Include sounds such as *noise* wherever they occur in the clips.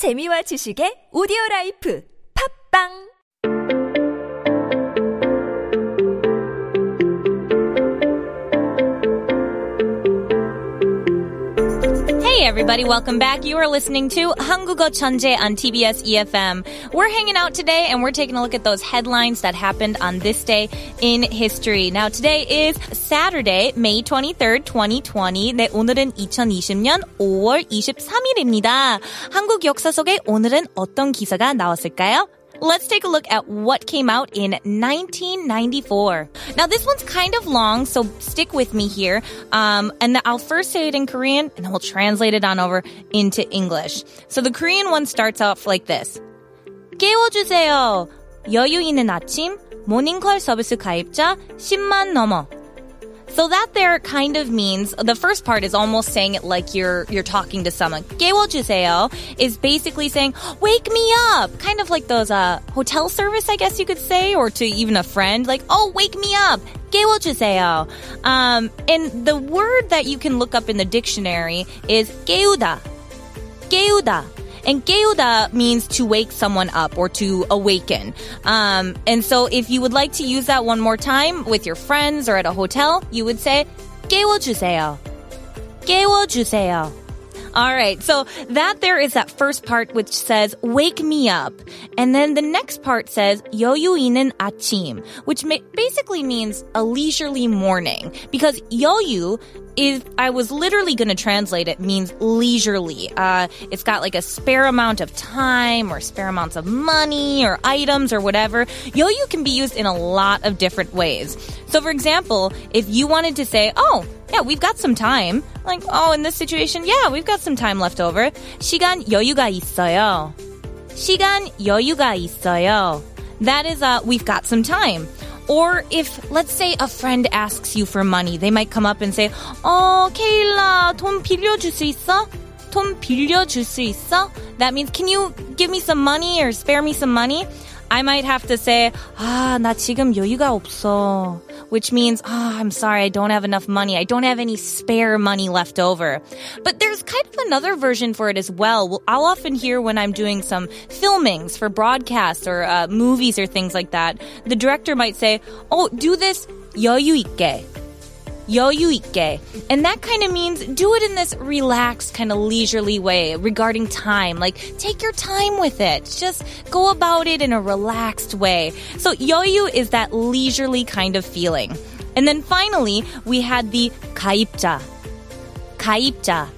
재미와 지식의 오디오 라이프. 팝빵 Hey everybody, welcome back. You are listening to 한국어 천재 on TBS EFM. We're hanging out today and we're taking a look at those headlines that happened on this day in history. Now today is Saturday, May 23rd, 2020. 네, 오늘은 2020년 5월 23일입니다. 한국 역사 속에 오늘은 어떤 기사가 나왔을까요? Let's take a look at what came out in 1994. Now, this one's kind of long, so stick with me here. Um, and I'll first say it in Korean, and then we'll translate it on over into English. So the Korean one starts off like this. 깨워주세요. 여유 있는 아침, 모닝콜 서비스 가입자 10만 넘어. So that there kind of means the first part is almost saying it like you're you're talking to someone. 깨워주세요 is basically saying wake me up, kind of like those uh, hotel service, I guess you could say, or to even a friend, like oh wake me up. 깨워주세요. Um, and the word that you can look up in the dictionary is 깨우다. 깨우다. And 깨우다 means to wake someone up or to awaken. Um, and so if you would like to use that one more time with your friends or at a hotel, you would say 깨워주세요. 깨워주세요. All right. So that there is that first part which says wake me up. And then the next part says 여유 있는 아침, which ma- basically means a leisurely morning because 여유 is I was literally going to translate it means leisurely. Uh, it's got like a spare amount of time or spare amounts of money or items or whatever. 여유 can be used in a lot of different ways. So for example, if you wanted to say, "Oh, yeah, we've got some time." Like, "Oh, in this situation, yeah, we've got some time left over." 시간 여유가 있어요. 시간 여유가 있어요. That is uh we've got some time. Or if, let's say, a friend asks you for money, they might come up and say, 어, 케일라, 돈 빌려줄 수 있어? 돈 빌려줄 수 있어? That means, can you give me some money or spare me some money? I might have to say, 아, 나 지금 여유가 없어. Which means, ah, I'm sorry, I don't have enough money. I don't have any spare money left over. But there's kind of another version for it as well. Well, I'll often hear when I'm doing some filmings for broadcasts or uh, movies or things like that, the director might say, oh, do this 여유 있게. yoyuike. And that kind of means do it in this relaxed, kind of leisurely way regarding time. Like take your time with it. Just go about it in a relaxed way. So yoyu is that leisurely kind of feeling. And then finally, we had the kaipta. Kaipta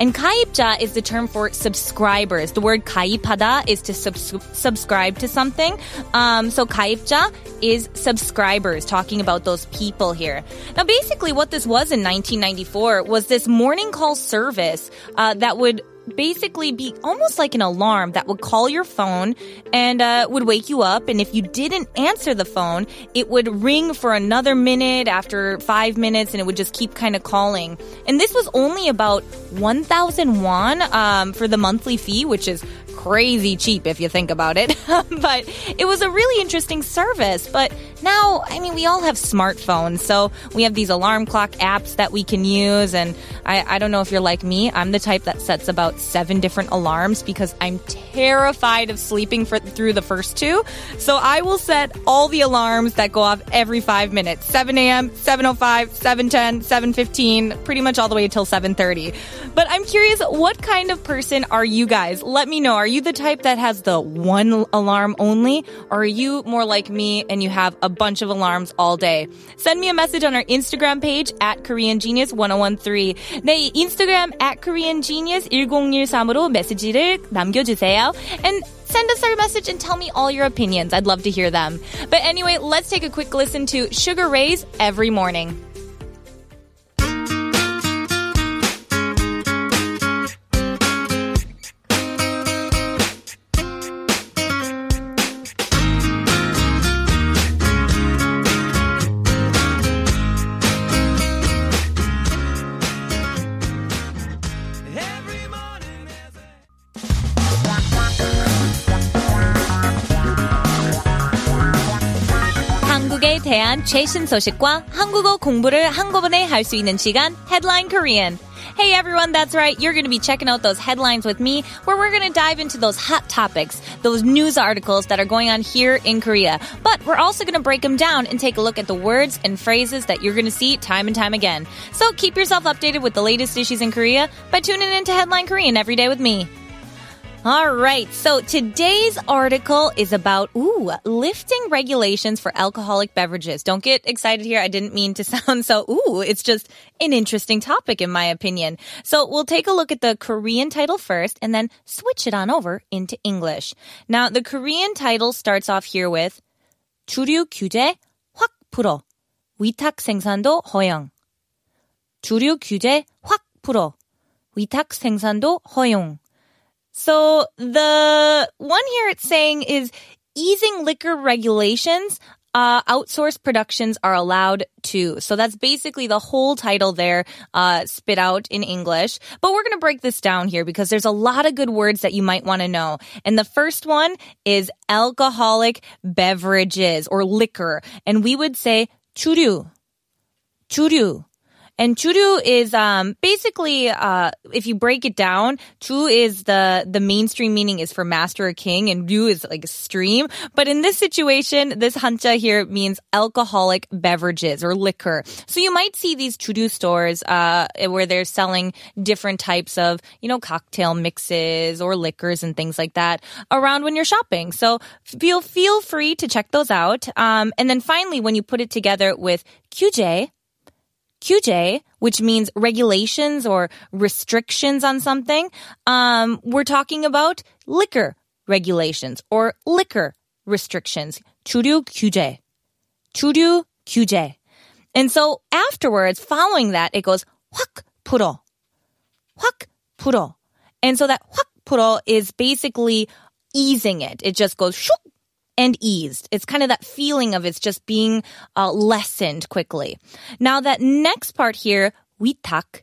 and kaipja is the term for subscribers. The word kaipada is to subscribe to something. Um, so kaipja is subscribers, talking about those people here. Now, basically, what this was in 1994 was this morning call service uh, that would basically be almost like an alarm that would call your phone and uh, would wake you up. And if you didn't answer the phone, it would ring for another minute after five minutes and it would just keep kind of calling. And this was only about 1,000 won um, for the monthly fee, which is crazy cheap if you think about it. *laughs* but it was a really interesting service. But now, I mean, we all have smartphones, so we have these alarm clock apps that we can use. And I, I don't know if you're like me. I'm the type that sets about seven different alarms because I'm terrified of sleeping for, through the first two. So I will set all the alarms that go off every five minutes 7 a.m., 7.05, 7.10, 7.15, pretty much all the way until 7.30. But I'm curious, what kind of person are you guys? Let me know. Are you the type that has the one alarm only? Or are you more like me and you have a bunch of alarms all day? Send me a message on our Instagram page at Korean Genius 1013. 네, 인스타그램 at Korean Genius 1013으로 메시지를 남겨주세요. And send us our message and tell me all your opinions. I'd love to hear them. But anyway, let's take a quick listen to Sugar Ray's Every Morning. 한국에 대한 최신 소식과 한국어 공부를 한꺼번에 할 수 있는 시간 Headline Korean. Hey everyone, that's right. You're going to be checking out those headlines with me where we're going to dive into those hot topics, those news articles that are going on here in Korea. But we're also going to break them down and take a look at the words and phrases that you're going to see time and time again. So keep yourself updated with the latest issues in Korea by tuning into Headline Korean every day with me. All right. So today's article is about, ooh, lifting regulations for alcoholic beverages. Don't get excited here. I didn't mean to sound *laughs* so, ooh, it's just an interesting topic in my opinion. So we'll take a look at the Korean title first and then switch it on over into English. Now, the Korean title starts off here with 주류 규제 확 풀어. 위탁 생산도 허용. 주류 규제 확 풀어. 위탁 생산도 허용. So the one here it's saying is easing liquor regulations. Uh, outsourced productions are allowed too. So that's basically the whole title there, uh, spit out in English. But we're going to break this down here because there's a lot of good words that you might want to know. And the first one is alcoholic beverages or liquor. And we would say 주류. 주류. And churu is um, basically, uh, if you break it down, chu is the the mainstream meaning is for master or king, and ryu is like a stream. But in this situation, this hanja here means alcoholic beverages or liquor. So you might see these churu stores uh, where they're selling different types of you know cocktail mixes or liquors and things like that around when you're shopping. So feel feel free to check those out. Um, and then finally, when you put it together with 규제, 규제, which means regulations or restrictions on something, um, we're talking about liquor regulations or liquor restrictions. 주류 규제, 주류 규제, And so afterwards, following that, it goes 확 풀어. 확 풀어. And so that 확 풀어 is basically easing it. It just goes 슉 and eased. It's kind of that feeling of it's just being uh, lessened quickly. Now that next part here, 위탁,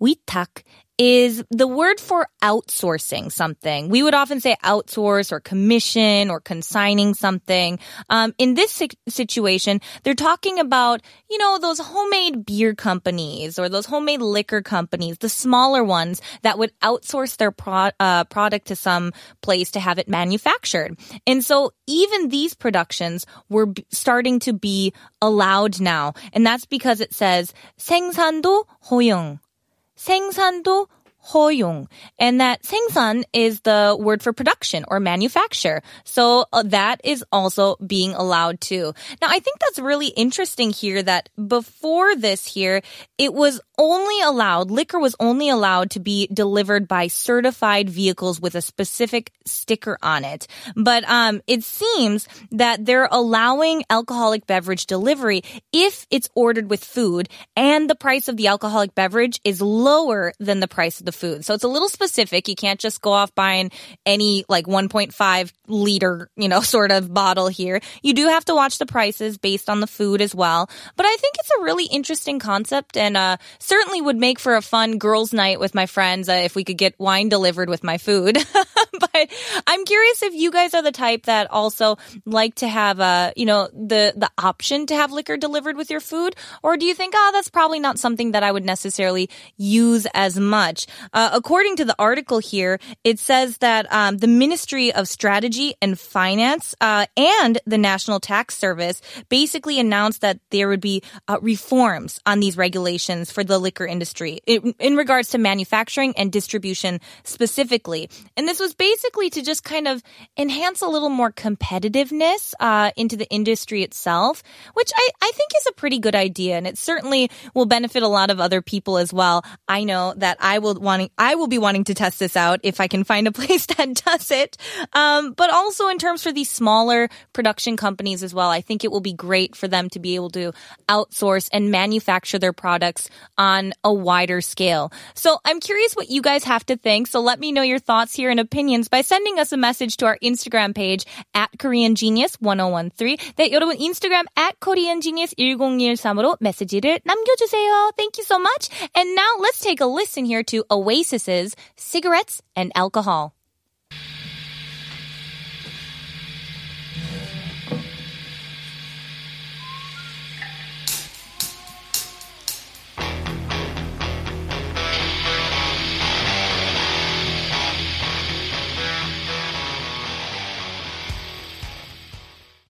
we tak is the word for outsourcing something. We would often say outsource or commission or consigning something. Um, in this situation, they're talking about, you know, those homemade beer companies or those homemade liquor companies, the smaller ones that would outsource their pro- uh, product to some place to have it manufactured. And so even these productions were b- starting to be allowed now. And that's because it says 생산도 허용. 생산도 허용. And that 생산 is the word for production or manufacture. So uh, that is also being allowed too. Now, I think that's really interesting here that before this here, it was only allowed, liquor was only allowed to be delivered by certified vehicles with a specific sticker on it. But um, it seems that they're allowing alcoholic beverage delivery if it's ordered with food and the price of the alcoholic beverage is lower than the price of the food. So it's a little specific. You can't just go off buying any like 1.5 liter, you know, *laughs* sort of bottle here. You do have to watch the prices based on the food as well. But I think it's a really interesting concept and uh, certainly would make for a fun girls' night with my friends uh, if we could get wine delivered with my food. *laughs* but I'm curious if you guys are the type that also like to have, uh, you know, the the option to have liquor delivered with your food, or do you think, oh, that's probably not something that I would necessarily use as much? Uh, according to the article here, it says that um, the Ministry of Strategy and Finance uh, and the National Tax Service basically announced that there would be uh, reforms on these regulations for the liquor industry in, in regards to manufacturing and distribution specifically. And this was basically to just kind of enhance a little more competitiveness uh, into the industry itself, which I, I think is a pretty good idea. And it certainly will benefit a lot of other people as well. I know that I will wanting, I will be wanting to test this out if I can find a place *laughs* that does it. Um, but also in terms for these smaller production companies as well, I think it will be great for them to be able to outsource and manufacture their products on a wider scale. So I'm curious what you guys have to think. So let me know your thoughts here and opinions by sending us a message to our Instagram page at Korean Genius 1013. 네, 여러분 인스타그램 at Korean Genius 1013으로 메시지를 남겨주세요. Thank you so much. And now let's take a listen here to Oasis's Cigarettes and Alcohol.